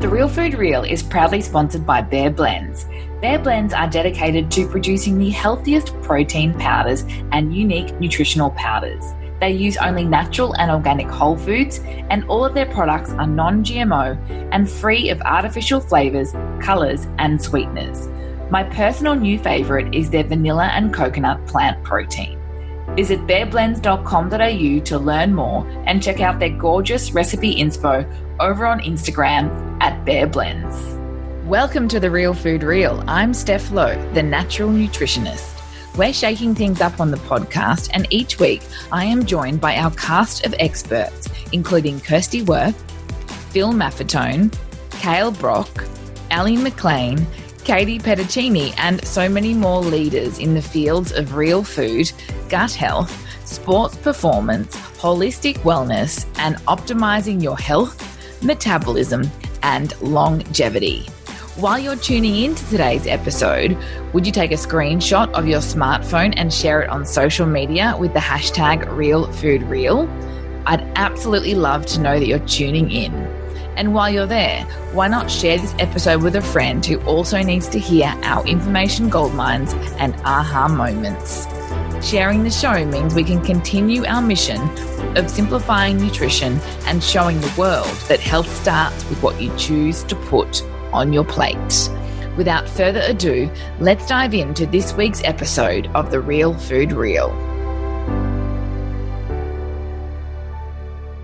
The Real Food Reel is proudly sponsored by Bare Blends. Bare Blends are dedicated to producing the healthiest protein powders and unique nutritional powders. They use only natural and organic whole foods, and all of their products are non GMO and free of artificial flavours, colours, and sweeteners. My personal new favourite is their vanilla and coconut plant protein. Visit bareblends.com.au to learn more and check out their gorgeous recipe inspo over on Instagram at bareblends. Welcome to the Real Food Reel. I'm Steph Lowe, the natural nutritionist. We're shaking things up on the podcast, and each week I am joined by our cast of experts, including Kirsty Worth, Phil Maffetone, Kale Brock, Ali McLean, Katee Pedicini, and so many more leaders in the fields of real food, gut health, sports performance, holistic wellness, and optimizing your health, metabolism, and longevity. While you're tuning in to today's episode, would you take a screenshot of your smartphone and share it on social media with the hashtag RealFoodReel? I'd absolutely love to know that you're tuning in. And while you're there, why not share this episode with a friend who also needs to hear our information goldmines and aha moments? Sharing the show means we can continue our mission of simplifying nutrition and showing the world that health starts with what you choose to put on your plate. Without further ado, let's dive into this week's episode of The Real Food Reel.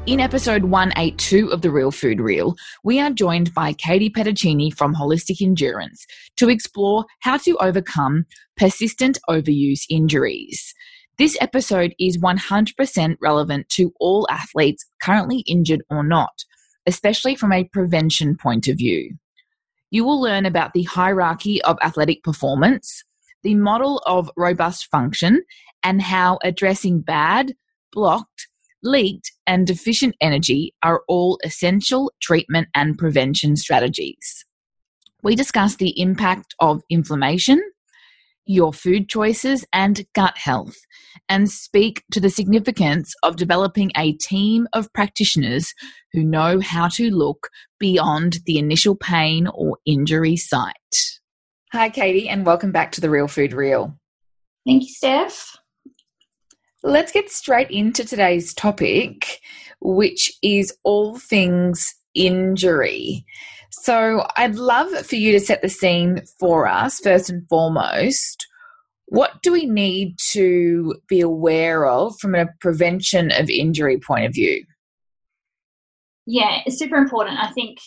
In episode 182 of The Real Food Reel, we are joined by Katee Pedicini from Holistic Endurance to explore how to overcome persistent overuse injuries. This episode is 100% relevant to all athletes, currently injured or not, especially from a prevention point of view. You will learn about the hierarchy of athletic performance, the model of robust function, and how addressing bad, blocked, leaked, and deficient energy are all essential treatment and prevention strategies. We discuss the impact of inflammation, your food choices, and gut health, and speak to the significance of developing a team of practitioners who know how to look beyond the initial pain or injury site. Hi, Katee, and welcome back to the Real Food Reel. Thank you, Steph. Let's get straight into today's topic, which is all things injury. So, I'd love for you to set the scene for us, first and foremost. What do we need to be aware of from a prevention of injury point of view? Yeah, it's super important. I think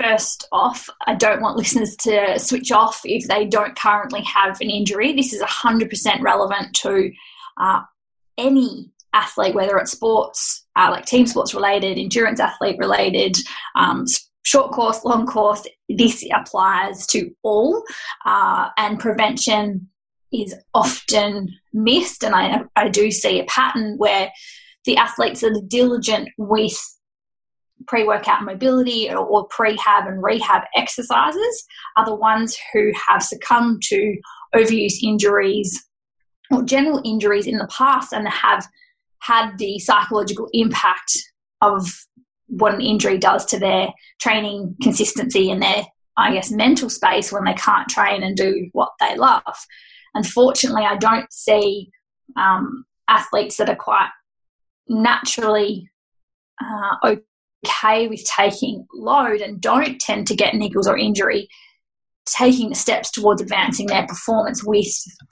first off, I don't want listeners to switch off if they don't currently have an injury. This is 100% relevant to uh, any athlete, whether it's sports, uh, like team sports related, endurance athlete related, um, short course, long course. This applies to all, uh, and prevention is often missed. And I, I do see a pattern where the athletes that are diligent with pre workout mobility or, or prehab and rehab exercises are the ones who have succumbed to overuse injuries or general injuries in the past and have had the psychological impact of what an injury does to their training consistency and their, I guess, mental space when they can't train and do what they love. Unfortunately, I don't see um, athletes that are quite naturally uh, okay with taking load and don't tend to get niggles or injury taking the steps towards advancing their performance with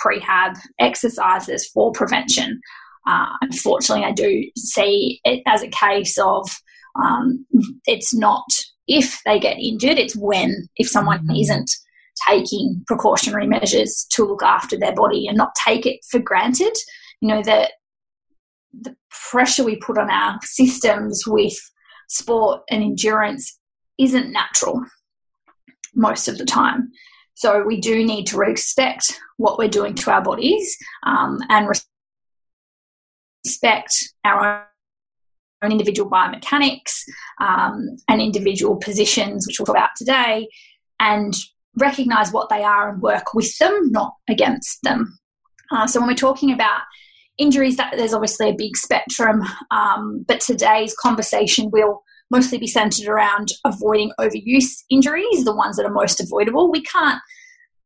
prehab exercises for prevention. Uh, unfortunately, I do see it as a case of um, it's not if they get injured, it's when, if someone mm-hmm. isn't taking precautionary measures to look after their body and not take it for granted. You know, that the pressure we put on our systems with sport and endurance isn't natural most of the time. So we do need to respect what we're doing to our bodies um, and respect our own individual biomechanics um, and individual positions, which we'll talk about today, and recognize what they are and work with them, not against them. Uh, so when we're talking about injuries, that there's obviously a big spectrum, um, but today's conversation will mostly be centered around avoiding overuse injuries, the ones that are most avoidable. We can't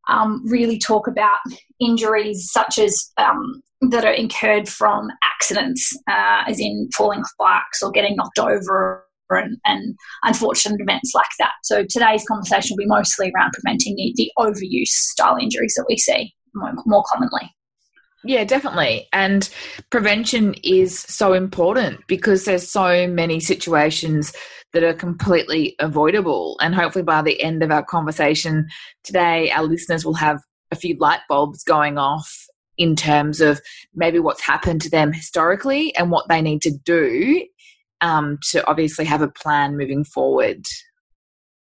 um, really talk about injuries such as um, that are incurred from accidents, uh, as in falling off bikes or getting knocked over and, and, unfortunate events like that. So today's conversation will be mostly around preventing the, the overuse style injuries that we see more, more commonly. Yeah, definitely. And prevention is so important because there's so many situations that are completely avoidable. And hopefully, by the end of our conversation today, our listeners will have a few light bulbs going off in terms of maybe what's happened to them historically and what they need to do um, to obviously have a plan moving forward.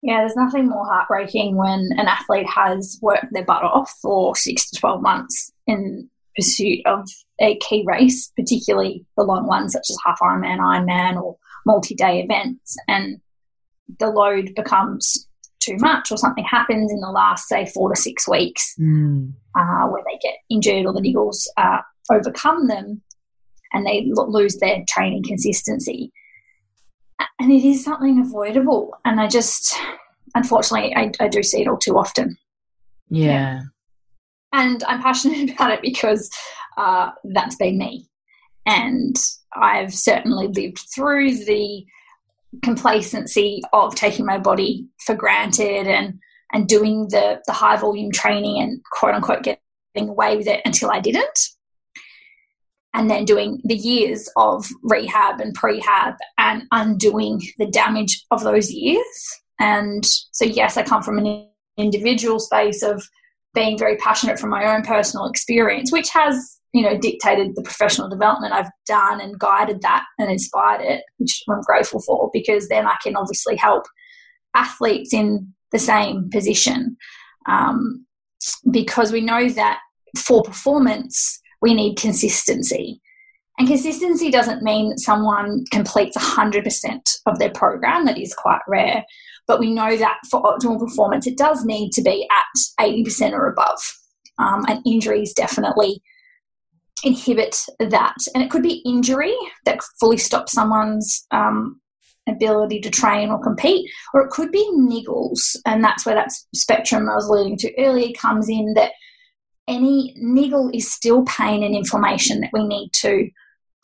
Yeah, there's nothing more heartbreaking when an athlete has worked their butt off for six to 12 months in pursuit of a key race, particularly the long ones such as half Ironman, Ironman, or multi day events, and the load becomes too much or something happens in the last, say, four to six weeks mm. uh, where they get injured or the niggles uh, overcome them and they lose their training consistency. And it is something avoidable. And I just, unfortunately, I, I do see it all too often. Yeah. yeah. And I'm passionate about it because uh, that's been me. And I've certainly lived through the complacency of taking my body for granted and and doing the the high volume training and quote unquote getting away with it until I didn't. And then doing the years of rehab and prehab and undoing the damage of those years. And so, yes, I come from an individual space of being very passionate from my own personal experience, which has you know, dictated the professional development I've done and guided that and inspired it, which I'm grateful for because then I can obviously help athletes in the same position. Um, because we know that for performance, we need consistency. And consistency doesn't mean that someone completes 100% of their program, that is quite rare. But we know that for optimal performance, it does need to be at 80% or above. Um, and injuries definitely inhibit that. And it could be injury that fully stops someone's um, ability to train or compete, or it could be niggles. And that's where that spectrum I was alluding to earlier comes in that any niggle is still pain and inflammation that we need to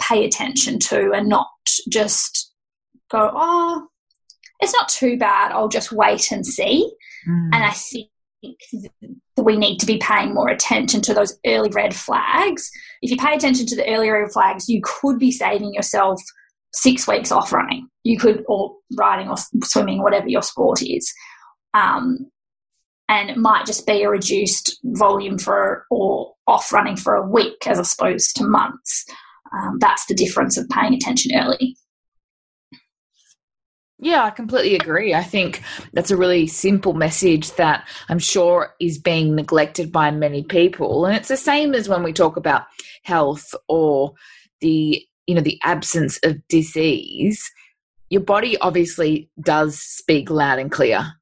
pay attention to and not just go, oh, it's not too bad, I'll just wait and see. Mm. And I think that we need to be paying more attention to those early red flags. If you pay attention to the early red flags, you could be saving yourself six weeks off running. You could, or riding or swimming, whatever your sport is. Um, and it might just be a reduced volume for or off running for a week as opposed to months. Um, that's the difference of paying attention early. Yeah, I completely agree. I think that's a really simple message that I'm sure is being neglected by many people. And it's the same as when we talk about health or the, you know, the absence of disease. Your body obviously does speak loud and clear.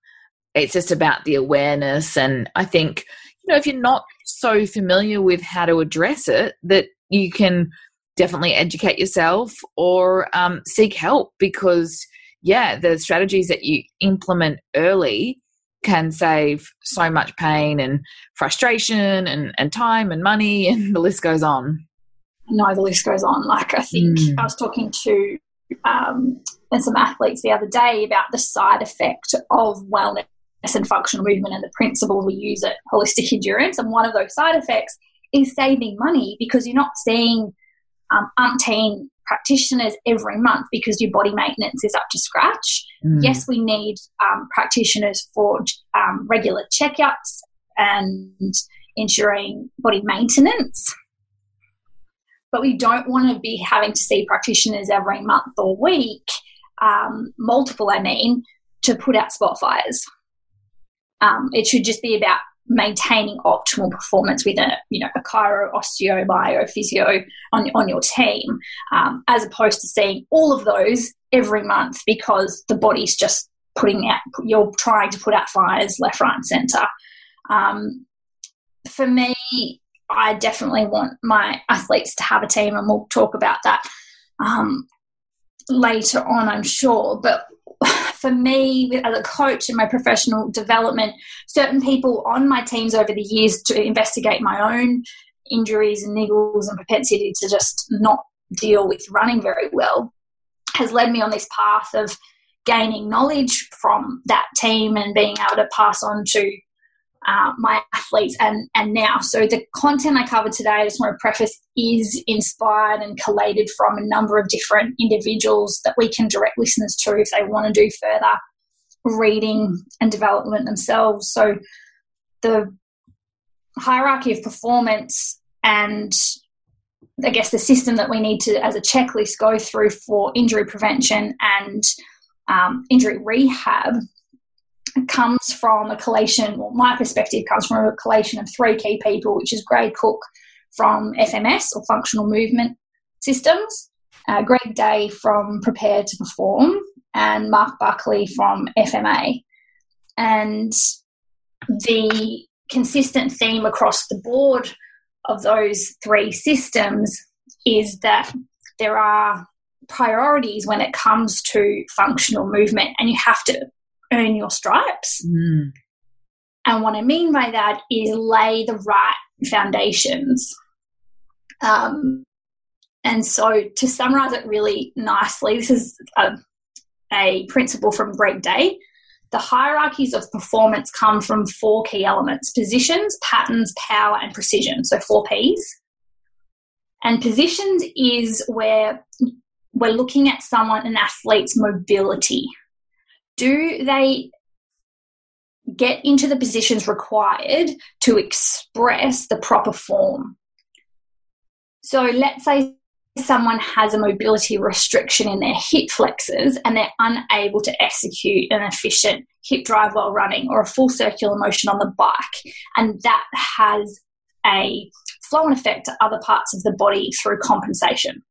It's just about the awareness and I think, you know, if you're not so familiar with how to address it, that you can definitely educate yourself or um, seek help because yeah, the strategies that you implement early can save so much pain and frustration and, and time and money, and the list goes on. No, the list goes on. Like, I think mm. I was talking to um, some athletes the other day about the side effect of wellness and functional movement and the principles we use at Holistic Endurance. And one of those side effects is saving money because you're not seeing um, umpteen practitioners every month because your body maintenance is up to scratch. Mm. Yes, we need um, practitioners for um, regular checkups and ensuring body maintenance. But we don't want to be having to see practitioners every month or week, um, multiple, I mean, to put out spot fires. Um, it should just be about maintaining optimal performance with a you know a chiro, osteo, bio, physio on on your team, um, as opposed to seeing all of those every month because the body's just putting out you're trying to put out fires left, right, and centre. Um, for me, I definitely want my athletes to have a team, and we'll talk about that. Um, later on, I'm sure. But for me, as a coach in my professional development, certain people on my teams over the years to investigate my own injuries and niggles and propensity to just not deal with running very well has led me on this path of gaining knowledge from that team and being able to pass on to uh, my athletes and, and now. So the content I covered today, I just want to preface, is inspired and collated from a number of different individuals that we can direct listeners to if they want to do further reading and development themselves. So the hierarchy of performance and I guess the system that we need to, as a checklist, go through for injury prevention and um, injury rehab comes from a collation, well, my perspective comes from a collation of three key people, which is Gray Cook from FMS or Functional Movement Systems, uh, Greg Day from Prepare to Perform, and Mark Buckley from FMA. And the consistent theme across the board of those three systems is that there are priorities when it comes to functional movement, and you have to earn your stripes. Mm. And what I mean by that is lay the right foundations. Um, and so, to summarize it really nicely, this is a, a principle from Greg Day. The hierarchies of performance come from four key elements positions, patterns, power, and precision. So, four P's. And positions is where we're looking at someone, an athlete's mobility do they get into the positions required to express the proper form? So let's say someone has a mobility restriction in their hip flexors and they're unable to execute an efficient hip drive while running or a full circular motion on the bike, and that has a flow and effect to other parts of the body through compensation.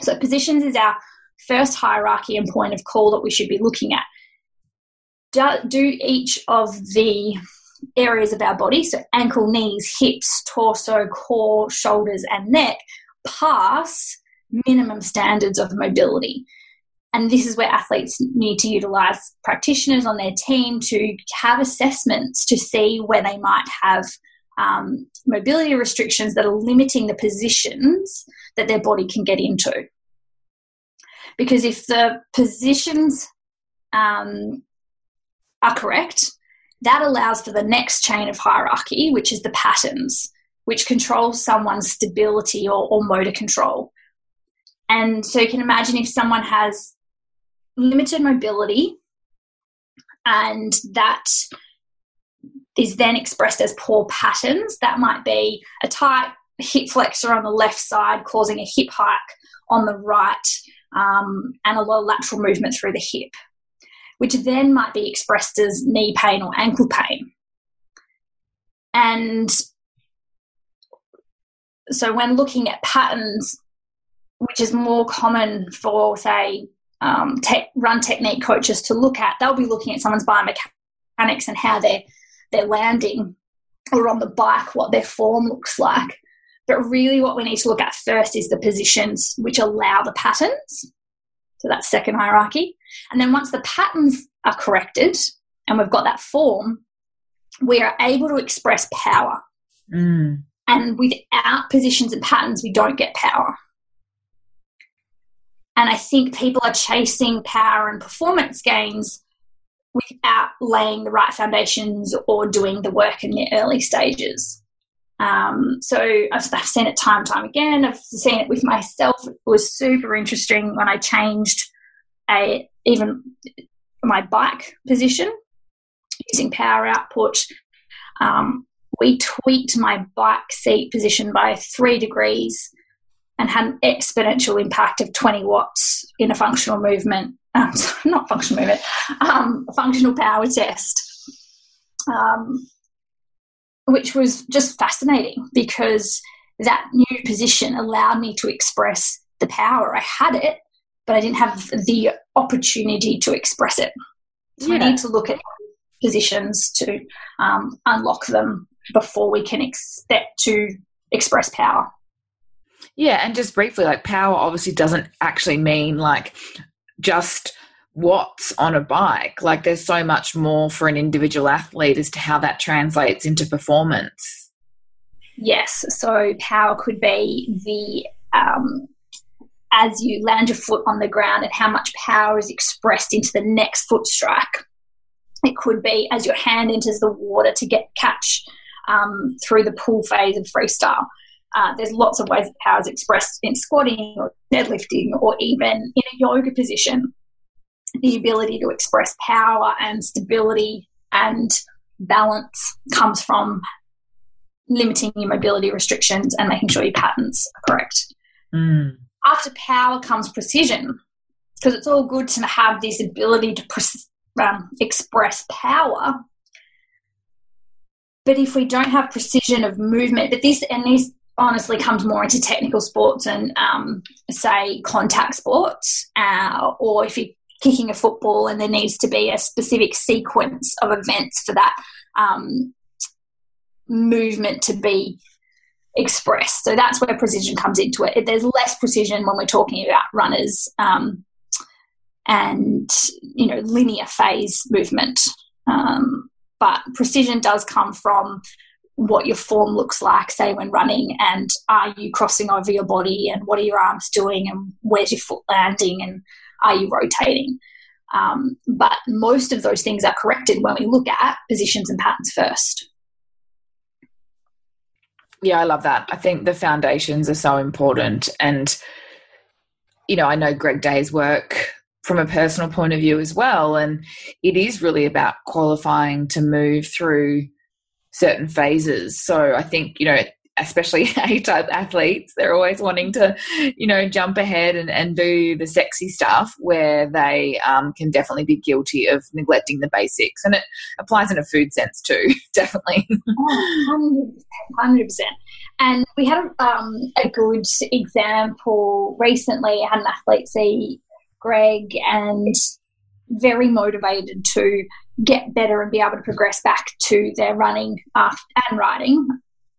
So, positions is our first hierarchy and point of call that we should be looking at. Do, do each of the areas of our body, so ankle, knees, hips, torso, core, shoulders, and neck, pass minimum standards of mobility. And this is where athletes need to utilize practitioners on their team to have assessments to see where they might have um, mobility restrictions that are limiting the positions that their body can get into. Because if the positions um, are correct, that allows for the next chain of hierarchy, which is the patterns, which controls someone's stability or, or motor control. And so you can imagine if someone has limited mobility and that is then expressed as poor patterns, that might be a tight hip flexor on the left side causing a hip hike on the right um, and a lot of lateral movement through the hip, which then might be expressed as knee pain or ankle pain. And so, when looking at patterns, which is more common for, say, um, run technique coaches to look at, they'll be looking at someone's biomechanics and how they're they're landing or on the bike, what their form looks like. But really, what we need to look at first is the positions which allow the patterns. So that's second hierarchy. And then once the patterns are corrected and we've got that form, we are able to express power. Mm. And without positions and patterns, we don't get power. And I think people are chasing power and performance gains without laying the right foundations or doing the work in the early stages. Um, so I've, I've, seen it time and time again. I've seen it with myself. It was super interesting when I changed a even my bike position using power output. Um, we tweaked my bike seat position by three degrees and had an exponential impact of 20 watts in a functional movement, um, not functional movement, um, functional power test. Um, which was just fascinating because that new position allowed me to express the power. I had it, but I didn't have the opportunity to express it. So yeah. we need to look at positions to um, unlock them before we can expect to express power. Yeah, and just briefly, like power obviously doesn't actually mean like just what's on a bike. Like there's so much more for an individual athlete as to how that translates into performance. Yes, so power could be the um, as you land your foot on the ground and how much power is expressed into the next foot strike. It could be as your hand enters the water to get catch um, through the pull phase of freestyle. Uh, there's lots of ways that power is expressed in squatting or deadlifting or even in a yoga position. The ability to express power and stability and balance comes from limiting your mobility restrictions and making sure your patterns are correct. Mm. After power comes precision, because it's all good to have this ability to pre- um, express power. But if we don't have precision of movement, but this and this honestly comes more into technical sports and um, say contact sports, uh, or if you're kicking a football and there needs to be a specific sequence of events for that um, movement to be expressed. So that's where precision comes into it. There's less precision when we're talking about runners um, and you know linear phase movement. Um, but precision does come from what your form looks like, say when running, and are you crossing over your body, and what are your arms doing, and where's your foot landing, and are you rotating? Um, but most of those things are corrected when we look at positions and patterns first. Yeah, I love that. I think the foundations are so important. And, you know, I know Greg Day's work from a personal point of view as well. And it is really about qualifying to move through certain phases. So I think, you know, especially A type athletes, they're always wanting to, you know, jump ahead and, and do the sexy stuff where they um, can definitely be guilty of neglecting the basics. And it applies in a food sense too, definitely. Oh, 100%. And we had um, a good example recently. I had an athlete see Greg and very motivated to get better and be able to progress back to their running and riding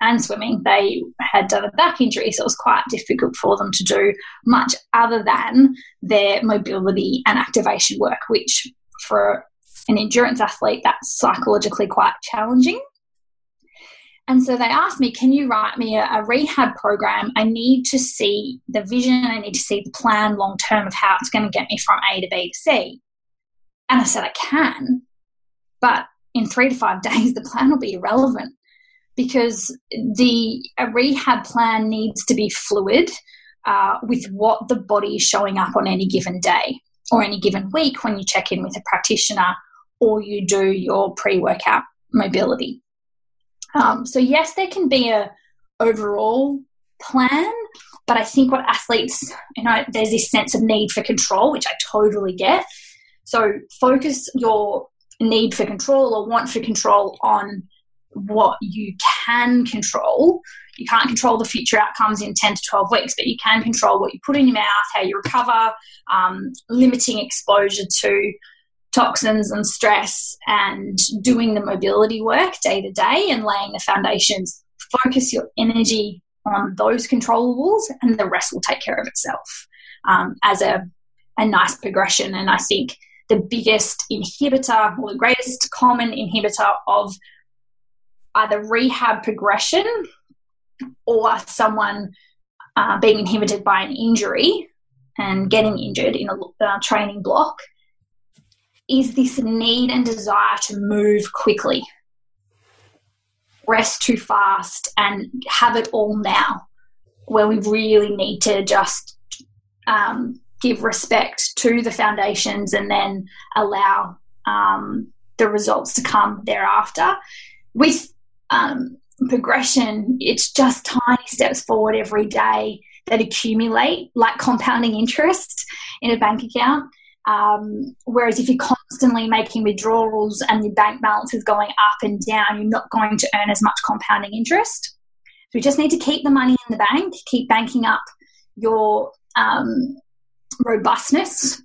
and swimming, they had done a back injury, so it was quite difficult for them to do much other than their mobility and activation work, which for an endurance athlete, that's psychologically quite challenging. And so they asked me, Can you write me a, a, rehab program? I need to see the vision, I need to see the plan long term of how it's going to get me from A to B to C. And I said, I can, but in three to five days, the plan will be irrelevant because the a rehab plan needs to be fluid uh, with what the body is showing up on any given day or any given week when you check in with a practitioner or you do your pre-workout mobility. Um, so yes, there can be a overall plan, but I think what athletes, you know, there's this sense of need for control, which I totally get. So focus your need for control or want for control on what you can control. You can't control the future outcomes in 10 to 12 weeks, but you can control what you put in your mouth, how you recover, um, limiting exposure to toxins and stress, and doing the mobility work day to day and laying the foundations. Focus your energy on those controllables, and the rest will take care of itself um, as a, a nice progression. And I think the biggest inhibitor or the greatest common inhibitor of either rehab progression or someone uh, being inhibited by an injury and getting injured in a uh, training block is this need and desire to move quickly, rest too fast, and have it all now, where we really need to just um, give respect to the foundations and then allow um, the results to come thereafter. With um, progression, it's just tiny steps forward every day that accumulate like compounding interest in a bank account. Um, whereas if you're constantly making withdrawals and your bank balance is going up and down, you're not going to earn as much compounding interest. So we just need to keep the money in the bank, keep banking up your um, robustness,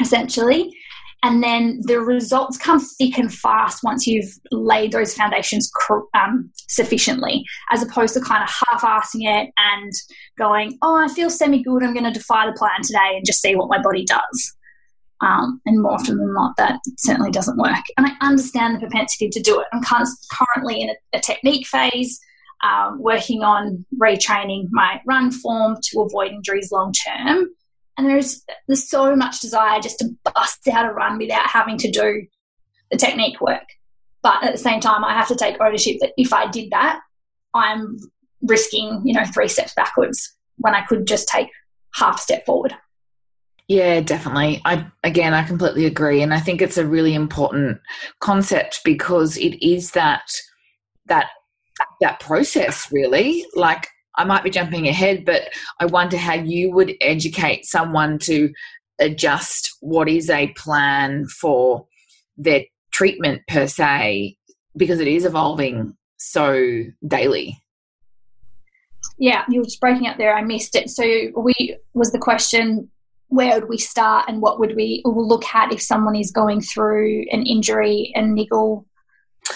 essentially, and then the results come thick and fast once you've laid those foundations um, sufficiently, as opposed to kind of half-assing it and going, "Oh, I feel semi-good. I'm going to defy the plan today and just see what my body does." Um, and more often than not, that certainly doesn't work. And I understand the propensity to do it. I'm currently in a, a technique phase, um, working on retraining my run form to avoid injuries long term and there's there's so much desire just to bust out a run without having to do the technique work. But at the same time, I have to take ownership that if I did that, I'm risking you know three steps backwards when I could just take half step forward. Yeah, definitely. I again, I completely agree, and I think it's a really important concept because it is that that that process really like I might be jumping ahead, but I wonder how you would educate someone to adjust what is a plan for their treatment per se, because it is evolving so daily. Yeah, you were just breaking up there. I missed it. So we was the question where would we start and what would we look at if someone is going through an injury and niggle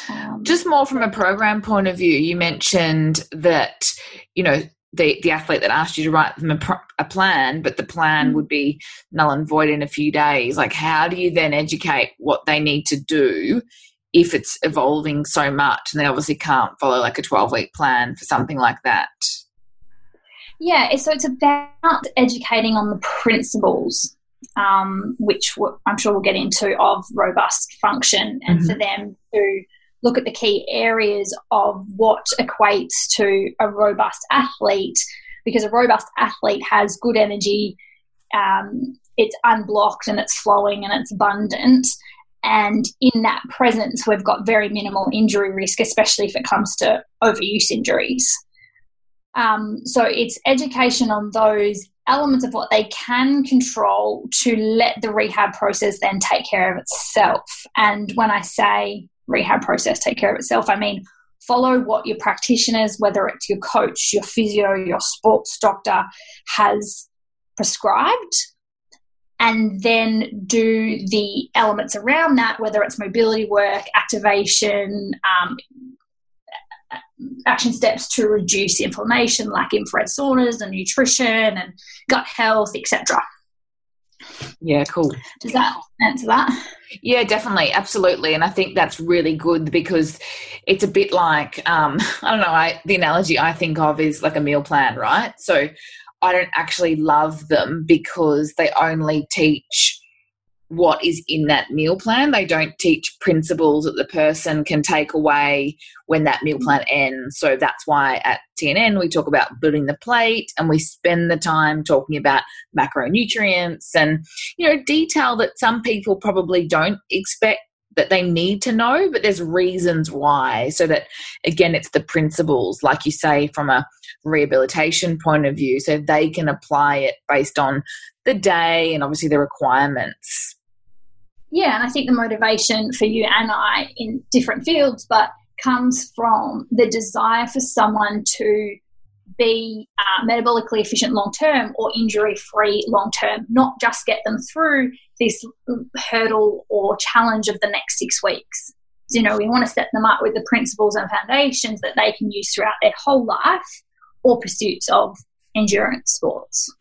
um, Just more from a program point of view, you mentioned that, you know, the, the athlete that asked you to write them a, a plan, but the plan mm-hmm. would be null and void in a few days. Like, how do you then educate what they need to do if it's evolving so much and they obviously can't follow like a 12 week plan for something like that? Yeah, so it's about educating on the principles, um, which I'm sure we'll get into, of robust function, and mm-hmm. for them to look at the key areas of what equates to a robust athlete because a robust athlete has good energy, um, it's unblocked and it's flowing and it's abundant. And in that presence, we've got very minimal injury risk, especially if it comes to overuse injuries. Um, so it's education on those elements of what they can control to let the rehab process then take care of itself. And when I say rehab process take care of itself. I mean, follow what your practitioners, whether it's your coach, your physio, your sports doctor, has prescribed, and then do the elements around that, whether it's mobility work, activation, um, action steps to reduce inflammation, like infrared saunas and nutrition and gut health, etc. Yeah, cool. Does that answer that? Yeah, definitely, absolutely, and I think that's really good because it's a bit like um, I don't know. I, the analogy I think of is like a meal plan, right? So I don't actually love them because they only teach what is in that meal plan. They don't teach principles that the person can take away when that meal plan ends. So that's why at TNN we talk about building the plate and we spend the time talking about macronutrients and you know detail that some people probably don't expect that they need to know, but there's reasons why. So that again, it's the principles, like you say, from a rehabilitation point of view, so they can apply it based on the day and obviously the requirements yeah, and I think the motivation for you and I in different fields, but comes from the desire for someone to be uh, metabolically efficient long term or injury free long term, not just get them through this hurdle or challenge of the next six weeks. So, you know, we want to set them up with the principles and foundations that they can use throughout their whole life or pursuits of endurance sports.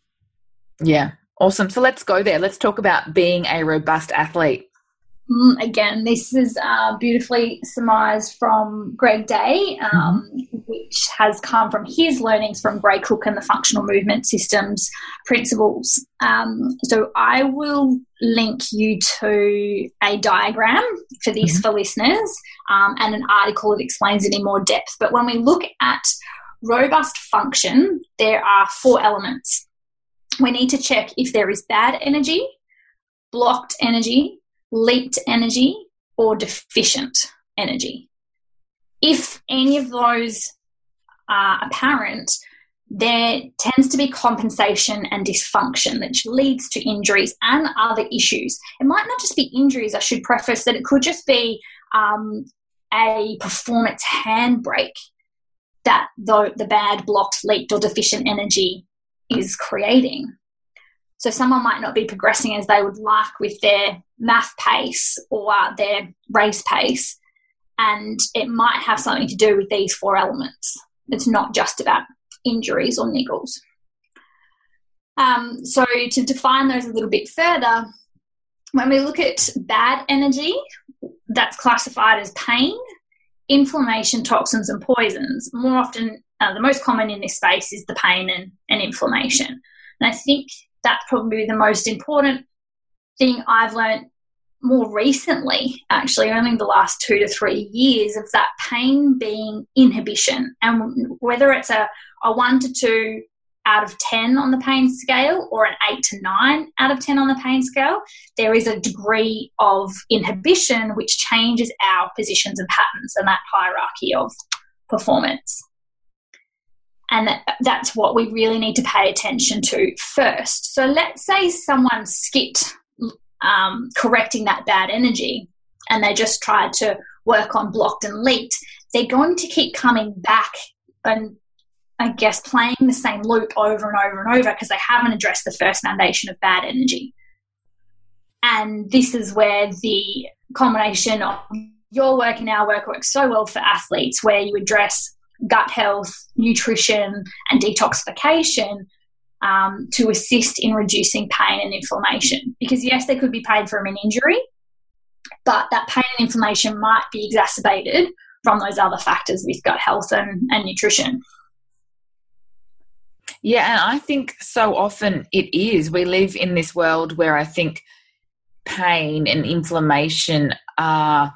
Yeah, Awesome. So let's go there. Let's talk about being a robust athlete. Mm, again, this is uh, beautifully surmised from Greg Day, um, mm-hmm. which has come from his learnings from Gray Cook and the functional movement systems principles. Um, so I will link you to a diagram for this mm-hmm. for listeners um, and an article that explains it in more depth. But when we look at robust function, there are four elements we need to check if there is bad energy, blocked energy, leaked energy, or deficient energy. If any of those are apparent, there tends to be compensation and dysfunction which leads to injuries and other issues. It might not just be injuries, I should preface that it could just be um, a performance handbrake that the, the bad, blocked, leaked, or deficient energy is creating. So someone might not be progressing as they would like with their math pace or their race pace, and it might have something to do with these four elements. It's not just about injuries or niggles. Um, so to define those a little bit further, when we look at bad energy, that's classified as pain, inflammation, toxins, and poisons. More often, uh, the most common in this space is the pain and, and inflammation. And I think that's probably the most important thing I've learned more recently, actually, only in the last two to three years, of that pain being inhibition. And whether it's a, a one to two out of 10 on the pain scale or an 8 to 9 out of 10 on the pain scale, there is a degree of inhibition which changes our positions and patterns and that hierarchy of performance. And that, that's what we really need to pay attention to first. So let's say someone skipped um, correcting that bad energy and they just tried to work on blocked and leaked, they're going to keep coming back and I guess, playing the same loop over and over and over because they haven't addressed the first foundation of bad energy. And this is where the combination of your work and our work works so well for athletes, where you address gut health, nutrition, and detoxification um, to assist in reducing pain and inflammation. Because, yes, they could be pain from an injury, but that pain and inflammation might be exacerbated from those other factors with gut health and, and nutrition. Yeah, and I think so often it is. We live in this world where I think pain and inflammation are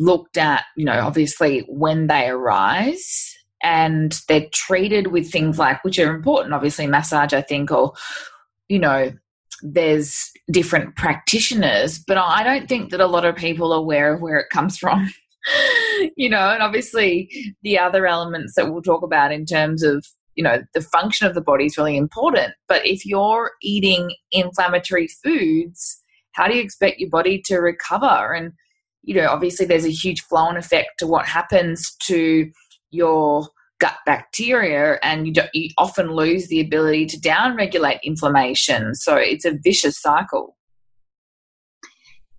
looked at, you know, obviously when they arise and they're treated with things like, which are important, obviously, massage, I think, or, you know, there's different practitioners, but I don't think that a lot of people are aware of where it comes from. you know, and obviously the other elements that we'll talk about in terms of you know the function of the body is really important but if you're eating inflammatory foods how do you expect your body to recover and you know obviously there's a huge flow on effect to what happens to your gut bacteria and you, you often lose the ability to downregulate inflammation. So it's a vicious cycle.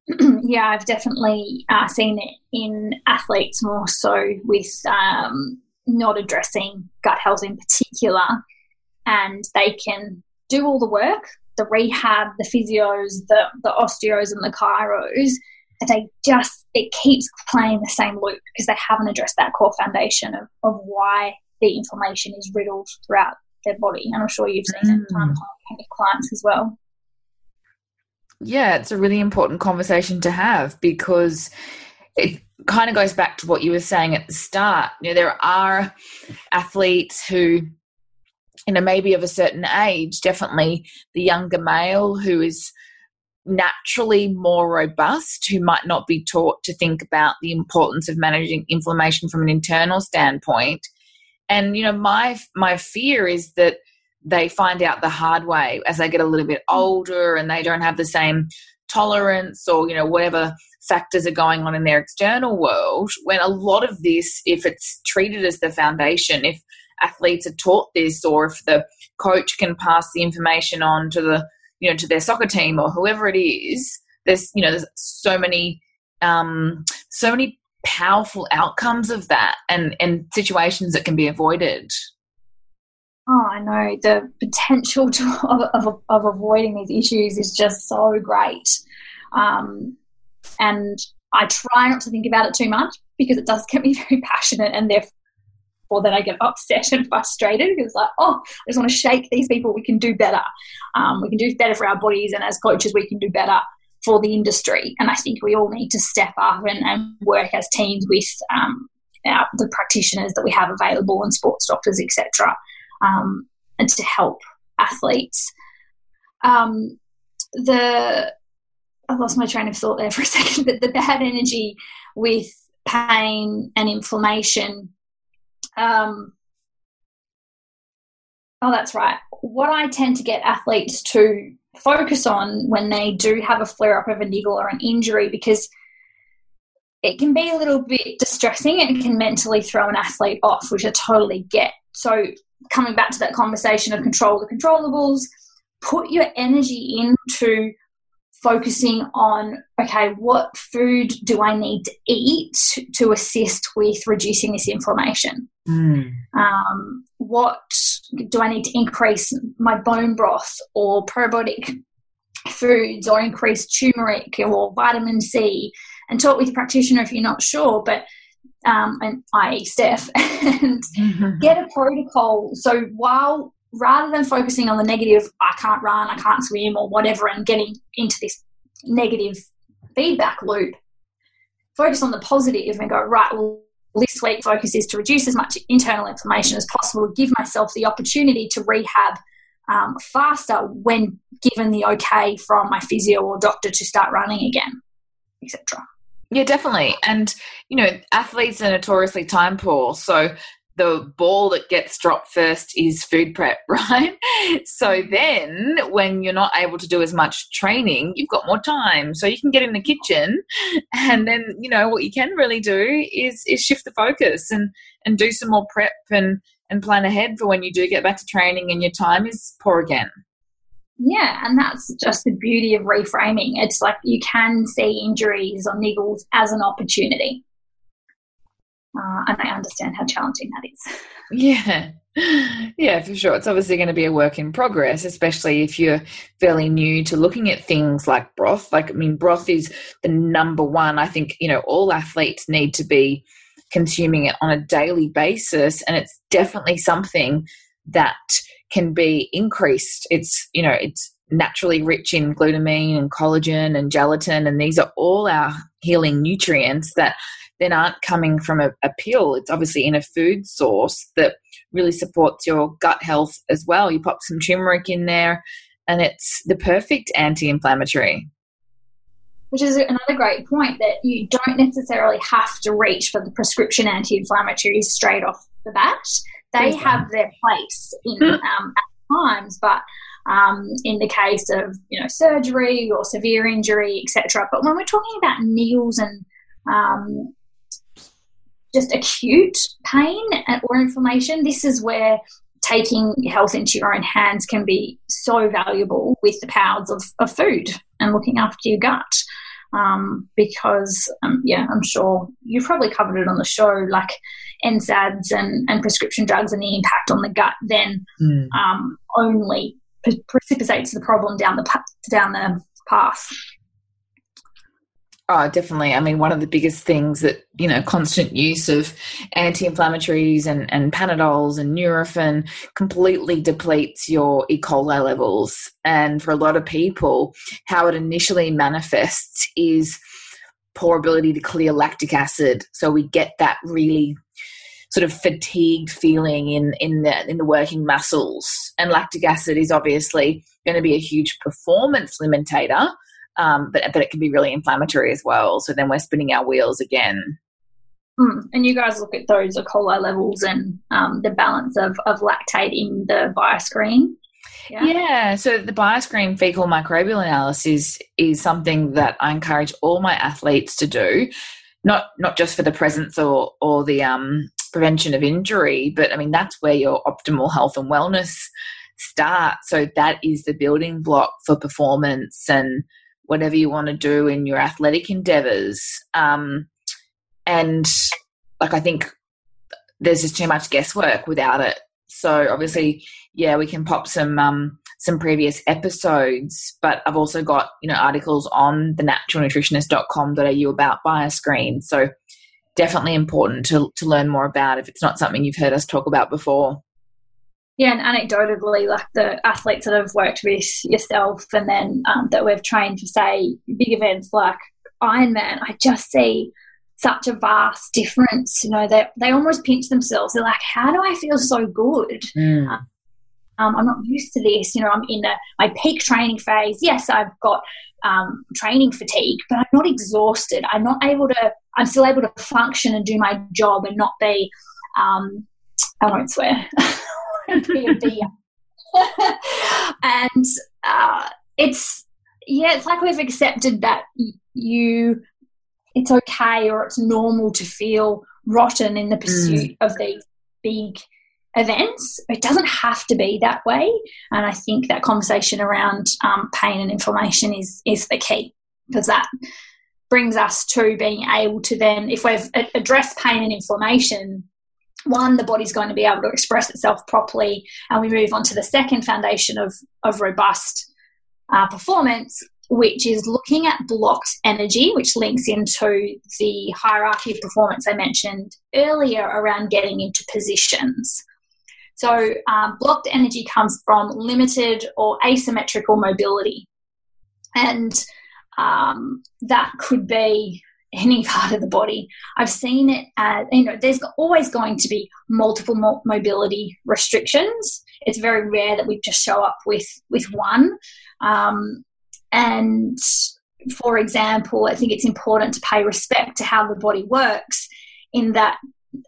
Yeah i've definitely uh, seen it in athletes more so with um, not addressing gut health in particular, and they can do all the work, the rehab, the physios, the, the osteos, and the chiros, they just, it keeps playing the same loop because they haven't addressed that core foundation of, of why the inflammation is riddled throughout their body. And I'm sure you've seen mm. it time with clients as well. Yeah, it's a really important conversation to have because it kind of goes back to what you were saying at the start. You know, there are athletes who, you know, maybe of a certain age, definitely the younger male who is naturally more robust, who might not be taught to think about the importance of managing inflammation from an internal standpoint. And you know, my my fear is that they find out the hard way as they get a little bit older and they don't have the same tolerance or you know whatever factors are going on in their external world when a lot of this if it's treated as the foundation if athletes are taught this or if the coach can pass the information on to the you know to their soccer team or whoever it is there's you know there's so many um so many powerful outcomes of that and and situations that can be avoided. Oh i know. The potential to, of, of, of avoiding these issues is just so great. Um, and I try not to think about it too much because it does get me very passionate and therefore then I get upset and frustrated because like, oh, I just want to shake these people. We can do better. Um, we can do better for our bodies and as coaches we can do better for the industry. And I think we all need to step up and, and work as teams with um, our, the practitioners that we have available and sports doctors, etc., um, and to help athletes. Um, the I lost my train of thought there for a second, but the bad energy with pain and inflammation. Um, oh, that's right. What I tend to get athletes to focus on when they do have a flare up of a niggle or an injury, because it can be a little bit distressing and can mentally throw an athlete off, which I totally get. So, coming back to that conversation of control the controllables, put your energy into focusing on okay, what food do I need to eat to assist with reducing this inflammation? Mm. Um, what do I need to increase my bone broth or probiotic foods or increase turmeric or vitamin C? And talk with a practitioner if you're not sure, but um, and I, Steph, and mm-hmm. get a protocol. So while rather than focusing on the negative, I can't run, I can't swim, or whatever, and getting into this negative feedback loop, focus on the positive and go, right, well, this week focus is to reduce as much internal inflammation as possible, give myself the opportunity to rehab um, faster when given the okay from my physio or doctor to start running again, etc. Yeah, definitely. And, you know, athletes are notoriously time poor. So the ball that gets dropped first is food prep, right? So mm. then when you're not able to do as much training, you've got more time. So you can get in the kitchen and then, you know, what you can really do is is shift the focus and and do some more prep and and plan ahead for when you do get back to training and your time is poor again. Yeah, and that's just the beauty of reframing. It's like you can see injuries or niggles as an opportunity. Uh, and I understand how challenging that is. Yeah. Yeah, for sure. It's obviously going to be a work in progress, especially if you're fairly new to looking at things like broth. Like, I mean, broth is the number one. I think, you know, all athletes need to be consuming it on a daily basis. And it's definitely something that can be increased. It's, you know, it's naturally rich in glutamine and collagen and gelatin. And these are all our healing nutrients that then aren't coming from a, a, pill. It's obviously in a food source that really supports your gut health as well. You pop some turmeric in there, and it's the perfect anti inflammatory. Which is another great point that you don't necessarily have to reach for the prescription anti inflammatories straight off the bat. They have their place in hmm. um, at times, but um, in the case of you know surgery or severe injury, etc. But when we're talking about needles and um, just acute pain or inflammation, this is where taking health into your own hands can be so valuable with the powers of, of food and looking after your gut. Um, because, um, yeah, I'm sure you've probably covered it on the show, like NSAIDs and, and prescription drugs and the impact on the gut then mm. um, only precipitates the problem down the down the path. Oh, definitely. I mean, one of the biggest things that, you know, constant use of anti inflammatories and, and Panadols and Nurofen completely depletes your E. coli levels. And for a lot of people, how it initially manifests is poor ability to clear lactic acid. So we get that really sort of fatigued feeling in, in, the, in the working muscles. And lactic acid is obviously going to be a huge performance limitator um, but but it can be really inflammatory as well. So then we're spinning our wheels again. Mm. And you guys look at those E. coli levels and um, the balance of, of lactate in the bioscreen. Yeah. yeah. so the bioscreen fecal microbial analysis is something that I encourage all my athletes to do, not not just for the presence or or the um, prevention of injury, but I mean that's where your optimal health and wellness start. So that is the building block for performance and whatever you want to do in your athletic endeavors. Um, and like, I think there's just too much guesswork without it. So obviously, yeah, we can pop some um, some previous episodes, but I've also got you know articles on the naturalnutritionist.com.au about bioscreen. So definitely important to to learn more about if it's not something you've heard us talk about before yeah, and anecdotally, like the athletes that I've worked with yourself and then um, that we've trained for, say, big events like Ironman, I just see such a vast difference. You know, they, they almost pinch themselves. They're like, how do I feel so good? Mm. Um, I'm not used to this. You know, I'm in a, my peak training phase. Yes, I've got um, training fatigue, but I'm not exhausted. I'm not able to, I'm still able to function and do my job and not be, um, I won't swear. and uh, it's yeah, it's like we've accepted that you it's okay or it's normal to feel rotten in the pursuit mm. of these big events. It doesn't have to be that way. And I think that conversation around um, pain and inflammation is, is the key because that brings us to being able to then, if we've addressed pain and inflammation, one, the body's going to be able to express itself properly, and we move on to the second foundation of, of robust uh, performance, which is looking at blocked energy, which links into the hierarchy of performance I mentioned earlier around getting into positions. So, um, blocked energy comes from limited or asymmetrical mobility. And um, that could be any part of the body. I've seen it as, you know, there's always going to be multiple mobility restrictions. It's very rare that we just show up with, with one. Um, and for example, I think it's important to pay respect to how the body works in that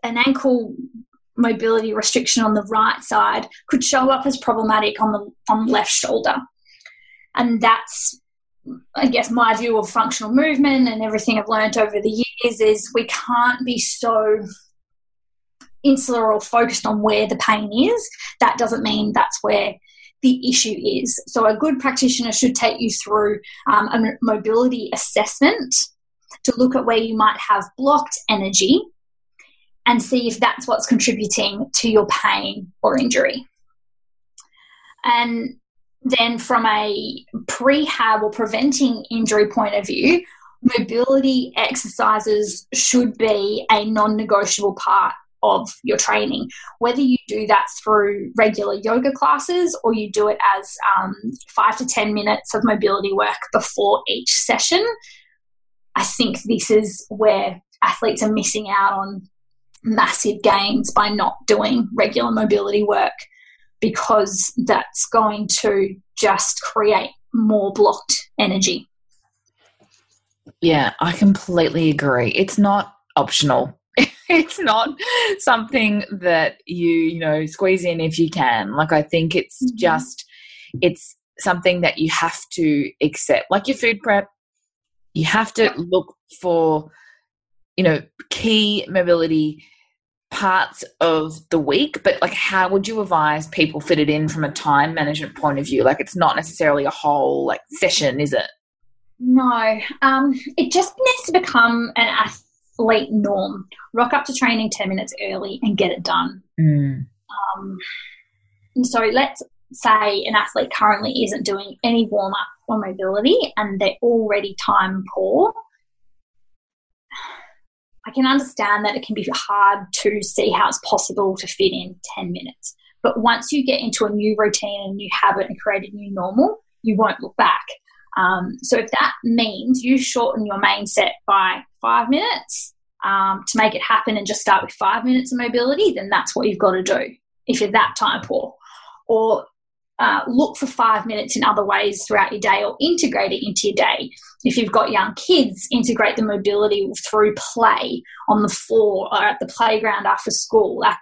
an ankle mobility restriction on the right side could show up as problematic on the on the left shoulder. And that's I guess my view of functional movement and everything I've learned over the years is we can't be so insular or focused on where the pain is. That doesn't mean that's where the issue is. So, a good practitioner should take you through um, a mobility assessment to look at where you might have blocked energy and see if that's what's contributing to your pain or injury. And then, from a prehab or preventing injury point of view, mobility exercises should be a non negotiable part of your training. Whether you do that through regular yoga classes or you do it as um, five to 10 minutes of mobility work before each session, I think this is where athletes are missing out on massive gains by not doing regular mobility work because that's going to just create more blocked energy. Yeah, I completely agree. It's not optional. it's not something that you, you know, squeeze in if you can. Like I think it's mm-hmm. just it's something that you have to accept. Like your food prep, you have to look for you know, key mobility parts of the week, but like how would you advise people fit it in from a time management point of view? Like it's not necessarily a whole like session, is it? No. Um, it just needs to become an athlete norm. Rock up to training 10 minutes early and get it done. Mm. Um, so let's say an athlete currently isn't doing any warm up or mobility and they're already time poor can understand that it can be hard to see how it's possible to fit in 10 minutes. But once you get into a new routine, a new habit, and create a new normal, you won't look back. Um, so if that means you shorten your main set by five minutes um, to make it happen and just start with five minutes of mobility, then that's what you've got to do if you're that time poor. Or uh, look for five minutes in other ways throughout your day or integrate it into your day. If you've got young kids, integrate the mobility through play on the floor or at the playground after school. Like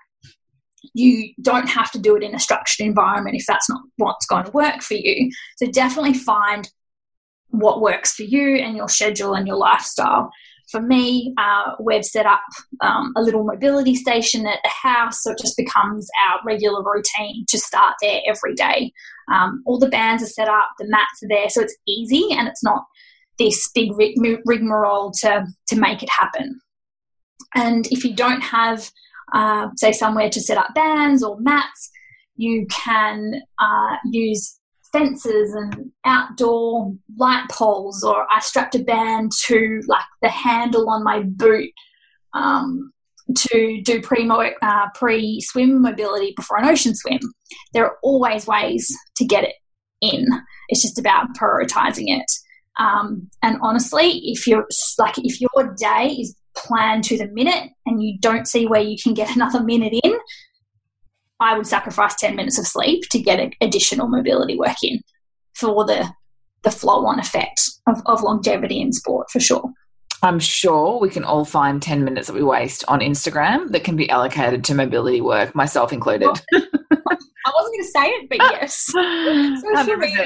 you don't have to do it in a structured environment if that's not what's going to work for you. So definitely find what works for you and your schedule and your lifestyle for me, uh, we've set up um, a little mobility station at the house, so it just becomes our regular routine to start there every day. Um, all the bands are set up, the mats are there, so it's easy and it's not this big rigmarole to, to make it happen. And if you don't have, uh, say, somewhere to set up bands or mats, you can uh, use fences and outdoor light poles, or I strapped a band to like the handle on my boot um, to do pre uh, pre swim mobility before an ocean swim. There are always ways to get it in. It's just about prioritizing it. Um, and honestly, if you're like if your day is planned to the minute and you don't see where you can get another minute in, I would sacrifice 10 minutes of sleep to get additional mobility work in for the, the flow on effect of, of longevity in sport for sure. I'm sure we can all find 10 minutes that we waste on Instagram that can be allocated to mobility work, myself included. I wasn't going to say it, but yes.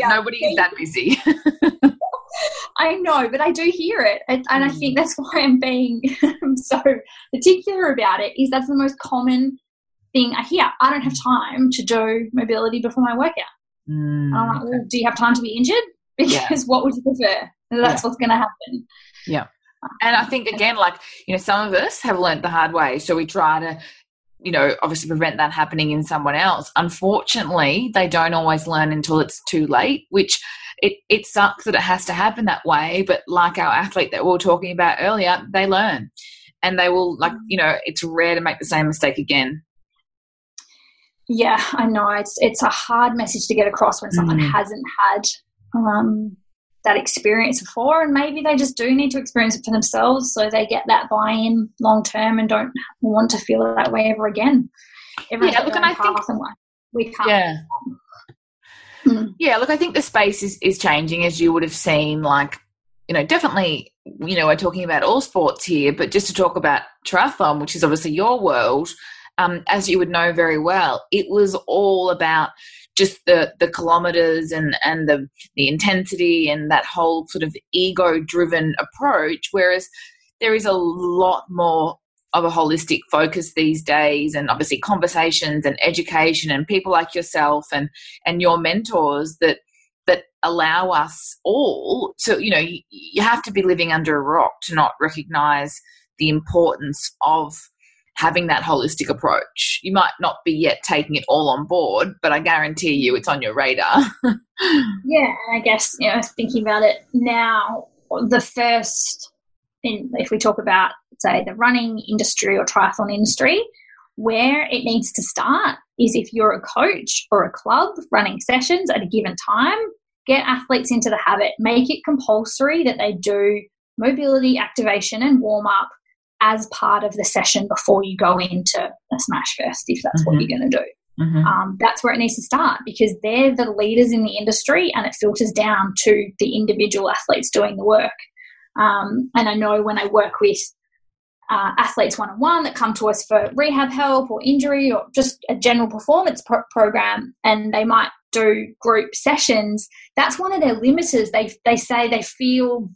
Nobody is that busy. I know, but I do hear it. And, and mm. I think that's why I'm being so particular about it, is that's the most common thing I hear. I don't have time to do mobility before my workout. Mm, I'm like, well, do you have time to be injured? Because yeah. what would you prefer? That's yeah. what's going to happen. Yeah. And I think, again, like, you know, some of us have learned the hard way. So we try to, you know, obviously prevent that happening in someone else. Unfortunately, they don't always learn until it's too late, which it, it sucks that it has to happen that way. But like our athlete that we were talking about earlier, they learn and they will, like, you know, it's rare to make the same mistake again. Yeah, I know. It's it's a hard message to get across when someone mm. hasn't had um, that experience before, and maybe they just do need to experience it for themselves, so they get that buy-in long term and don't want to feel that way ever again. Everyone's yeah, look, and I think we can't. Yeah. Mm. Yeah, look, I think the space is, is changing as you would have seen, like, you know, definitely, you know, we're talking about all sports here, but just to talk about triathlon, which is obviously your world, um, as you would know very well, it was all about just the the kilometers and and the the intensity and that whole sort of ego driven approach. Whereas there is a lot more of a holistic focus these days and obviously conversations and education and people like yourself and and your mentors that that allow us all to you know you, you have to be living under a rock to not recognize the importance of having that holistic approach. You might not be yet taking it all on board, but I guarantee you it's on your radar. yeah, I guess, you know, thinking about it now, the first, in, if we talk about, say, the running industry or triathlon industry, where it needs to start is if you're a coach or a club running sessions at a given time, get athletes into the habit, make it compulsory that they do mobility, activation, and warm up as part of the session before you go into a smash fest, if that's mm-hmm. what you're going to do. Mm-hmm. Um, that's where it needs to start because they're the leaders in the industry and it filters down to the individual athletes doing the work. Um, and I know when I work with uh, athletes one on one that come to us for rehab help or injury or just a general performance pro- program, and they might do group sessions. That's one of their limiters. They they say they feel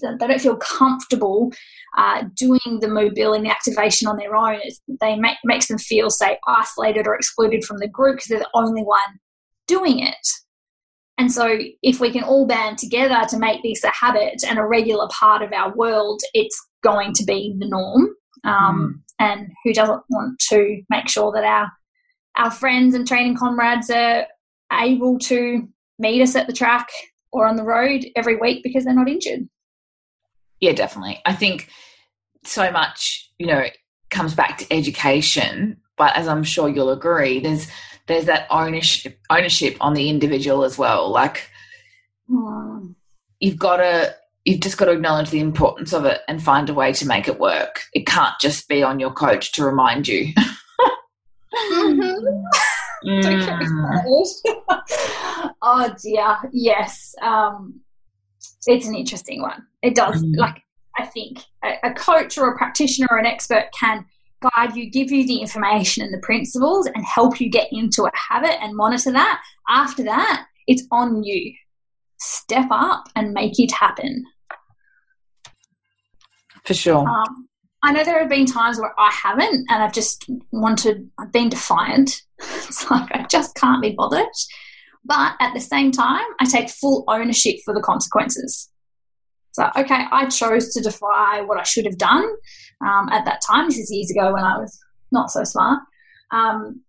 they don't feel comfortable uh, doing the mobility and activation on their own. It's, they make makes them feel say isolated or excluded from the group because they're the only one doing it. And so, if we can all band together to make this a habit and a regular part of our world, it's going to be the norm. Um, mm. And who doesn't want to make sure that our our friends and training comrades are able to meet us at the track or on the road every week because they're not injured? Yeah, definitely. I think so much, you know, comes back to education, but as I'm sure you'll agree, there's there's that ownership ownership on the individual as well. Like mm. you've got to you've just got to acknowledge the importance of it and find a way to make it work. It can't just be on your coach to remind you. mm-hmm. mm. oh dear, yes. Um, it's an interesting one. It does. Mm. Like, I think a, a coach or a practitioner or an expert can guide you, give you the information and the principles, and help you get into a habit and monitor that. After that, it's on you. Step up and make it happen. For sure. Um, I know there have been times where I haven't, and I've just wanted, I've been defiant. it's like I just can't be bothered. But at the same time, I take full ownership for the consequences. So, okay, I chose to defy what I should have done um, at that time. This is years ago when I was not so smart. Um,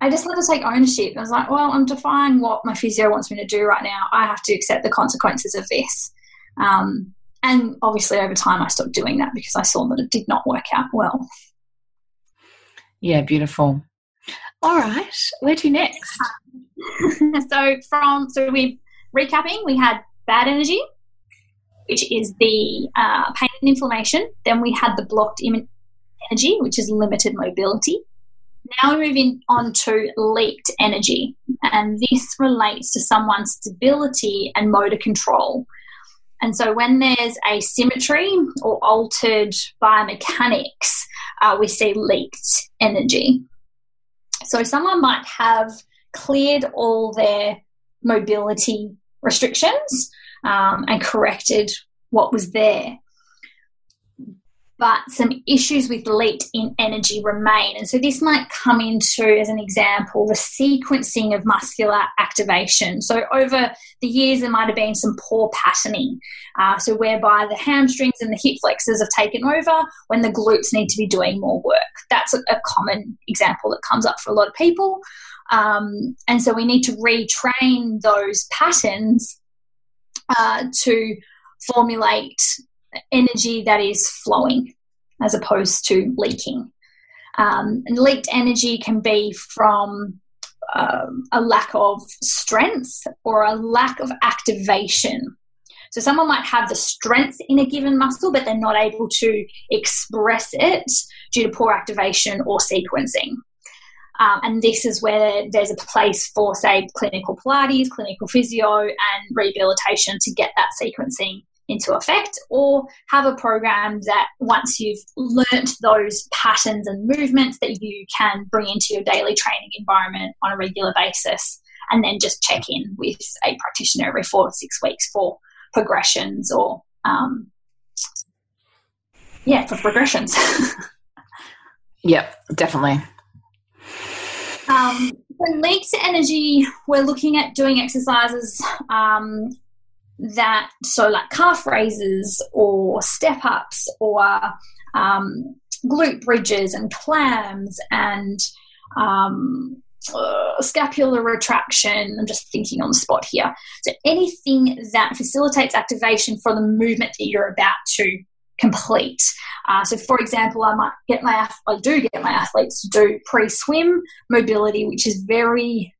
I just had to take ownership. I was like, well, I'm defying what my physio wants me to do right now. I have to accept the consequences of this. Um, and obviously, over time, I stopped doing that because I saw that it did not work out well. Yeah, beautiful. All right, where to next? so from so we recapping, we had bad energy, which is the uh, pain and inflammation. Then we had the blocked energy, which is limited mobility. Now we're moving on to leaked energy, and this relates to someone's stability and motor control. And so, when there's asymmetry or altered biomechanics, uh, we see leaked energy. So, someone might have cleared all their mobility restrictions um, and corrected what was there. but some issues with leaked in energy remain. And so this might come into, as an example, the sequencing of muscular activation. So over the years, there might have been some poor patterning. Uh, so whereby the hamstrings and the hip flexors have taken over when the glutes need to be doing more work. That's a, a common example that comes up for a lot of people. Um, and so we need to retrain those patterns uh, to formulate energy that is flowing as opposed to leaking. Um, and leaked energy can be from um, a lack of strength or a lack of activation. So, someone might have the strength in a given muscle, but they're not able to express it due to poor activation or sequencing. Um, and this is where there's a place for, say, clinical Pilates, clinical physio, and rehabilitation to get that sequencing into effect, or have a program that once you've learnt those patterns and movements that you can bring into your daily training environment on a regular basis, and then just check in with a practitioner every four to six weeks for progressions or, um, yeah, for progressions. yep, definitely. Um, for leaked energy, we're looking at doing exercises um, that, so like calf raises or step ups or um, glute bridges and clams and um, uh, scapular retraction. I'm just thinking on the spot here. So anything that facilitates activation for the movement that you're about to complete. Uh, so, for example, I might get my I do get my athletes to do pre-swim mobility, which is very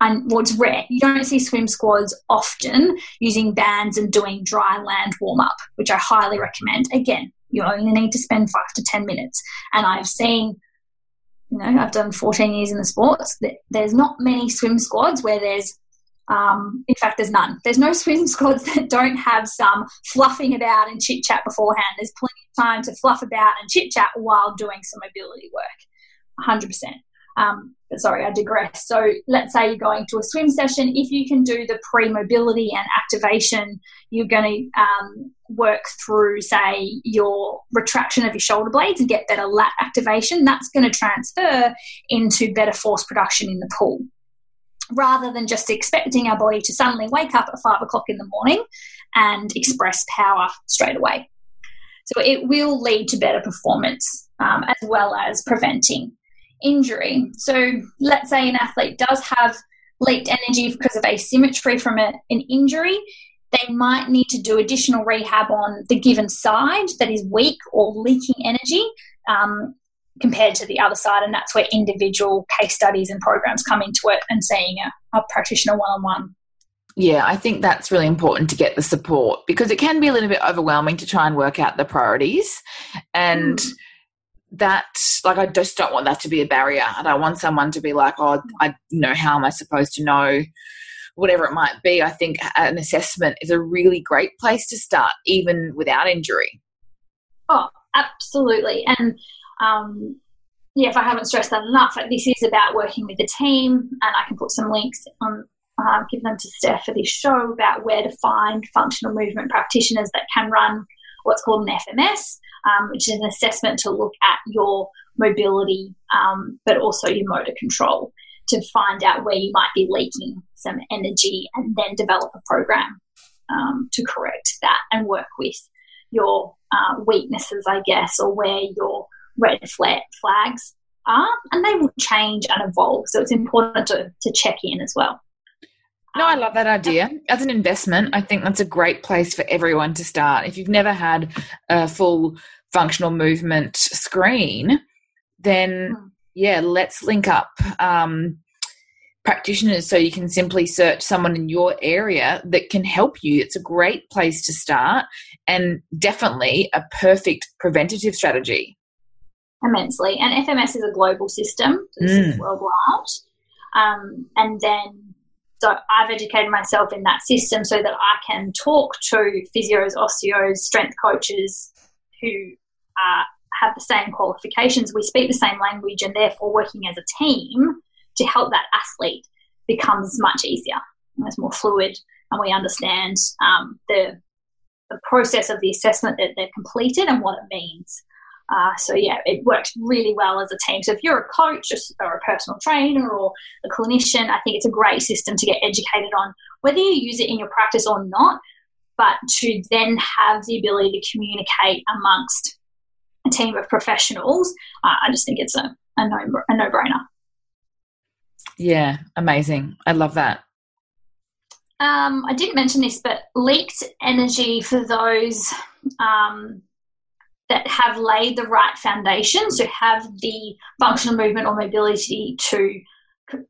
and well, rare. You don't see swim squads often using bands and doing dry land warm up, which I highly recommend. Again, you only need to spend five to ten minutes, and I've seen. You know, I've done 14 years in the sports. There's not many swim squads where there's um, in fact, there's none. There's no swim squads that don't have some fluffing about and chit chat beforehand. There's plenty of time to fluff about and chit chat while doing some mobility work. 100%. Um, but sorry, I digress. So let's say you're going to a swim session. If you can do the pre mobility and activation, you're going to um, work through, say, your retraction of your shoulder blades and get better lat activation. That's going to transfer into better force production in the pool rather than just expecting our body to suddenly wake up at five o'clock in the morning and express power straight away. So it will lead to better performance um, as well as preventing injury. So let's say an athlete does have leaked energy because of asymmetry from a, an injury. They might need to do additional rehab on the given side that is weak or leaking energy. Um, compared to the other side. And that's where individual case studies and programs come into it and seeing a, a practitioner one on one. Yeah, I think that's really important to get the support because it can be a little bit overwhelming to try and work out the priorities. And mm. that, like, I just don't want that to be a barrier. I don't want someone to be like, oh, I you know, how am I supposed to know? Whatever it might be, I think an assessment is a really great place to start, even without injury. Oh, absolutely. And um, yeah, if I haven't stressed that enough, like this is about working with the team, and I can put some links on, uh, give them to Steph for this show about where to find functional movement practitioners that can run what's called an FMS, um, which is an assessment to look at your mobility, um, but also your motor control to find out where you might be leaking some energy and then develop a program um, to correct that and work with your uh, weaknesses, I guess, or where your red flag flags are, and they will change and evolve. So it's important to, to check in as well. No, I love that idea. As an investment, I think that's a great place for everyone to start. If you've never had a full functional movement screen, then hmm. yeah, let's link up um, practitioners so you can simply search someone in your area that can help you. It's a great place to start and definitely a perfect preventative strategy immensely. And FMS is a global system, so this mm. is worldwide. Um, and then, so I've educated myself in that system so that I can talk to physios, osteos, strength coaches who uh, have the same qualifications. We speak the same language, and therefore, working as a team to help that athlete becomes much easier. It's more fluid, and we understand um, the the process of the assessment that they've completed and what it means. Uh, so yeah, it works really well as a team. So if you're a coach or a personal trainer or a clinician, I think it's a great system to get educated on whether you use it in your practice or not, but to then have the ability to communicate amongst a team of professionals. Uh, I just think it's a, a no a no brainer. Yeah, amazing. I love that. Um, I didn't mention this, but leaked energy for those um, that have laid the right foundation, so have the functional movement or mobility to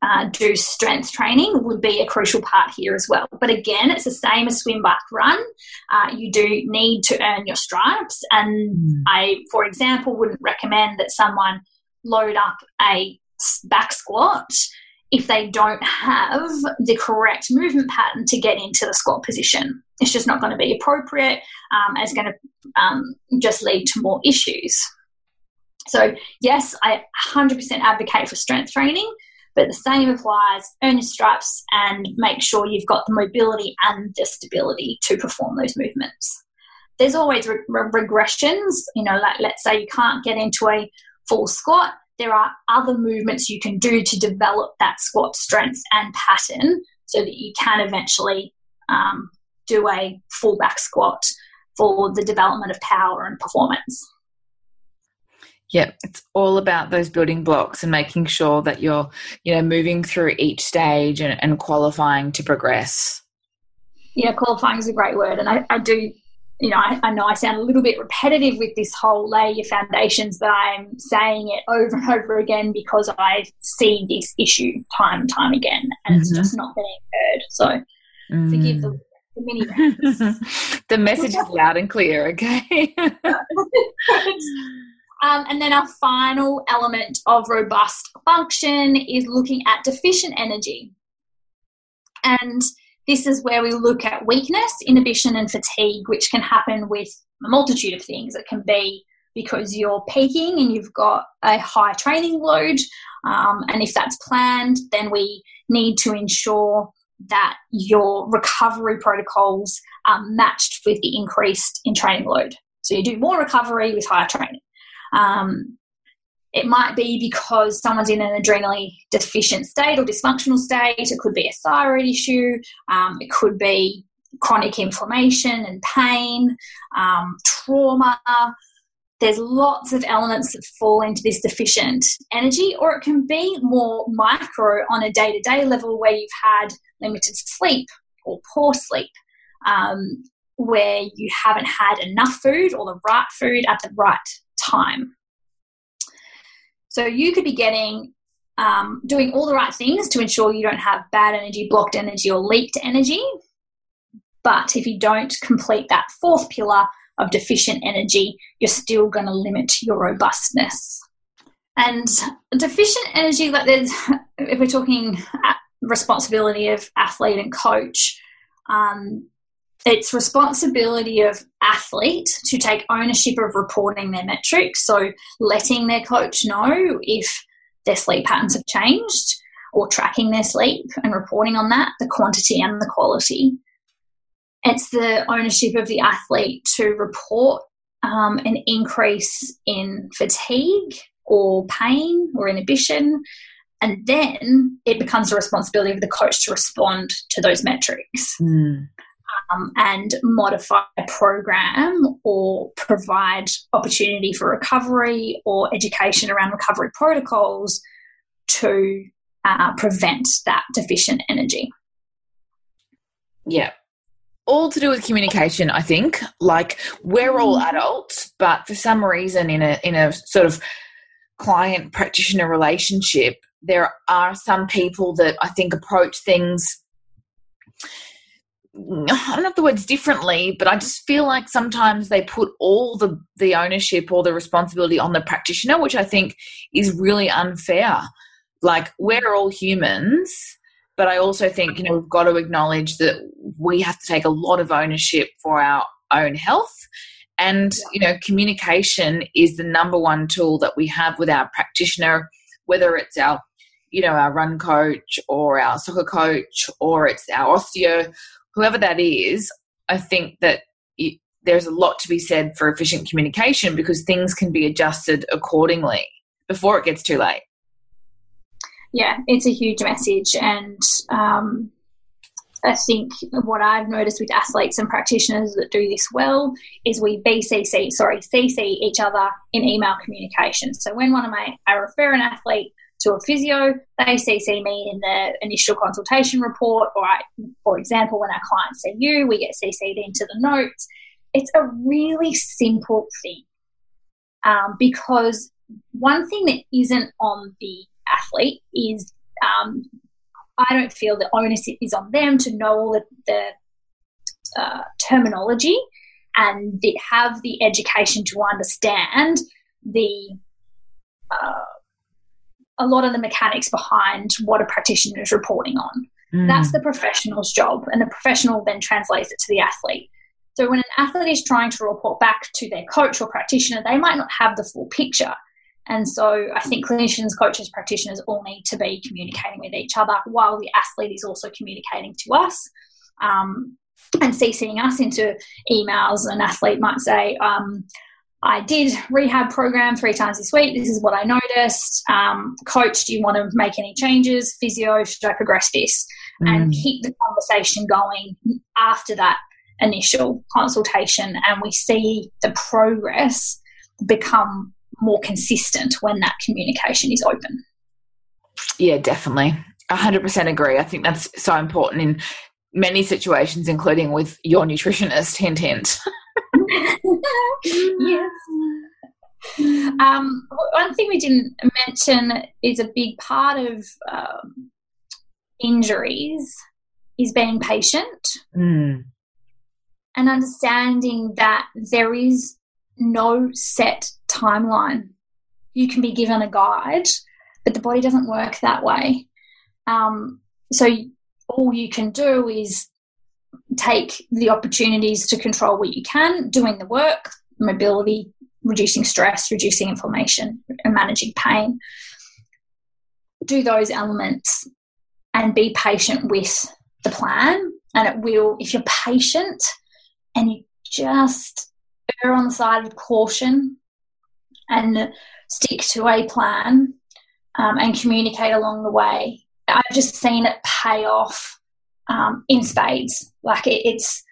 uh, do strength training would be a crucial part here as well. But again, it's the same as swim, bike, run. Uh, you do need to earn your stripes, and mm. I, for example, wouldn't recommend that someone load up a back squat if they don't have the correct movement pattern to get into the squat position. It's just not going to be appropriate. Um, it's going to um, just lead to more issues. So, yes, I 100% advocate for strength training, but the same applies earn your stripes and make sure you've got the mobility and the stability to perform those movements. There's always re- regressions, you know, like let's say you can't get into a full squat there are other movements you can do to develop that squat strength and pattern so that you can eventually um, do a full back squat for the development of power and performance. Yep, it's all about those building blocks and making sure that you're, you know, moving through each stage and, and qualifying to progress. Yeah, qualifying is a great word, and I, I do you know, I, I, know I sound a little bit repetitive with this whole lay your foundations, but I'm saying it over and over again because I see this issue time and time again, and mm-hmm. it's just not being heard. So mm. forgive the, the mini The message is loud and clear, okay? um, and then our final element of robust function is looking at deficient energy. And this is where we look at weakness, inhibition, and fatigue, which can happen with a multitude of things. It can be because you're peaking and you've got a high training load. Um, and if that's planned, then we need to ensure that your recovery protocols are matched with the increased in training load. So you do more recovery with higher training. Um, it might be because someone's in an adrenally deficient state or dysfunctional state. It could be a thyroid issue. Um, it could be chronic inflammation and pain, um, trauma. There's lots of elements that fall into this deficient energy, or it can be more micro on a day to day level where you've had limited sleep or poor sleep, um, where you haven't had enough food or the right food at the right time. So you could be getting um, doing all the right things to ensure you don't have bad energy, blocked energy, or leaked energy. But if you don't complete that fourth pillar of deficient energy, you're still going to limit your robustness. And deficient energy, like there's, if we're talking responsibility of athlete and coach, um, it's responsibility of athlete to take ownership of reporting their metrics so letting their coach know if their sleep patterns have changed or tracking their sleep and reporting on that the quantity and the quality. It's the ownership of the athlete to report um, an increase in fatigue or pain or inhibition and then it becomes the responsibility of the coach to respond to those metrics. Mm um, and modify a program or provide opportunity for recovery or education around recovery protocols to uh, prevent that deficient energy. Yeah. All to do with communication, I think. Like we're all mm-hmm. adults, but for some reason in a in a sort of client practitioner relationship, there are some people that I think approach things I don't know if the words differently, but I just feel like sometimes they put all the the ownership or the responsibility on the practitioner, which I think is really unfair. Like we're all humans, but I also think you know we've got to acknowledge that we have to take a lot of ownership for our own health. And you know, communication is the number one tool that we have with our practitioner, whether it's our you know our run coach or our soccer coach or it's our osteo whoever that is, I think that it, there's a lot to be said for efficient communication because things can be adjusted accordingly before it gets too late. Yeah, it's a huge message. And um, I think what I've noticed with athletes and practitioners that do this well is we BCC, sorry, CC each other in email communication. So when one of my, I refer an athlete to a physio, they CC me in the initial consultation report, or I, for example, when our clients see you, we get CC'd into the notes. It's a really simple thing um, because one thing that isn't on the athlete is um, I don't feel the onus is on them to know all the, the uh, terminology and the, have the education to understand the uh, a lot of the mechanics behind what a practitioner is reporting on. Mm. That's the professional's job, and the professional then translates it to the athlete. So when an athlete is trying to report back to their coach or practitioner, they might not have the full picture. And so I think clinicians, coaches, practitioners all need to be communicating with each other while the athlete is also communicating to us. Um, and CCing us into emails, an athlete might say, um, I did rehab program three times this week. This is what I noticed. Um, coach, do you want to make any changes? Physio, should I progress this? Mm. And keep the conversation going after that initial consultation. And we see the progress become more consistent when that communication is open. Yeah, definitely. 100% agree. I think that's so important in many situations, including with your nutritionist. Hint, hint. yes. Um, one thing we didn't mention is a big part of um, injuries is being patient mm. and understanding that there is no set timeline. You can be given a guide, but the body doesn't work that way. Um, so all you can do is take the opportunities to control what you can, doing the work, mobility, reducing stress, reducing inflammation, and managing pain. Do those elements and be patient with the plan. And it will, if you're patient and you just err on the side of caution and stick to a plan um, and communicate along the way, I've just seen it pay off um, in spades. Like it, it's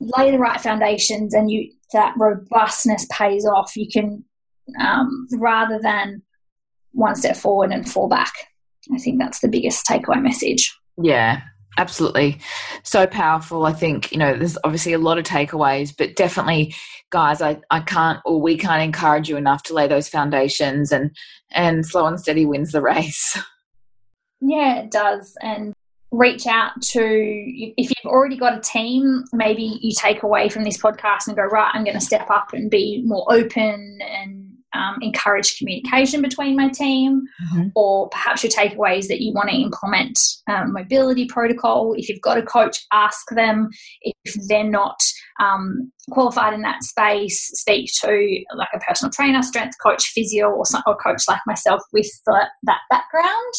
lay the right foundations, and you that robustness pays off. You can um, rather than one step forward and fall back. I think that's the biggest takeaway message. Yeah, absolutely. So powerful. I think, you know, there's obviously a lot of takeaways, but definitely, guys, I, I can't or we can't encourage you enough to lay those foundations and and slow and steady wins the race. Yeah, it does. And reach out to if you've already got a team maybe you take away from this podcast and go right i'm going to step up and be more open and um, encourage communication between my team mm-hmm. or perhaps your takeaways that you want to implement um, mobility protocol. If you've got a coach ask them. If they're not um, qualified in that space speak to like a personal trainer strength coach physio or, some, or coach like myself with the, that background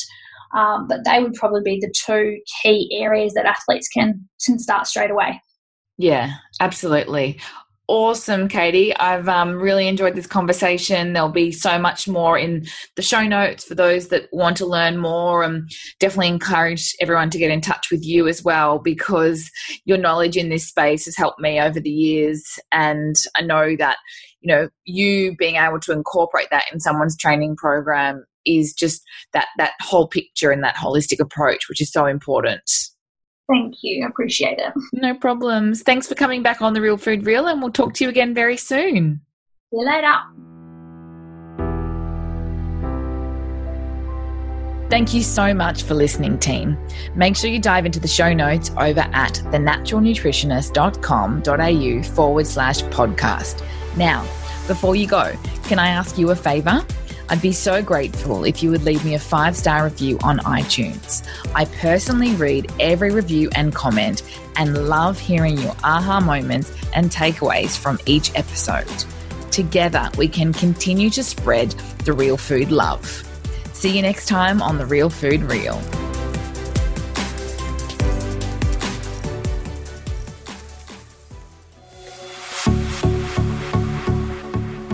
um, but they would probably be the two key areas that athletes can, can start straight away. Yeah, absolutely. Awesome, Katee. I've um, really enjoyed this conversation. There'll be so much more in the show notes for those that want to learn more. And definitely encourage everyone to get in touch with you as well because your knowledge in this space has helped me over the years. And I know that, you know, you being able to incorporate that in someone's training program is just that that whole picture and that holistic approach, which is so important. Thank you. Appreciate it. No problems. Thanks for coming back on the Real Food Reel, and we'll talk to you again very soon. See you later. Thank you so much for listening, team. Make sure you dive into the show notes over at thenaturalnutritionist.com.au forward slash podcast. Now, before you go, can I ask you a favor? I'd be so grateful if you would leave me a five star review on iTunes. I personally read every review and comment and love hearing your aha moments and takeaways from each episode. Together, we can continue to spread the real food love. See you next time on The Real Food Reel.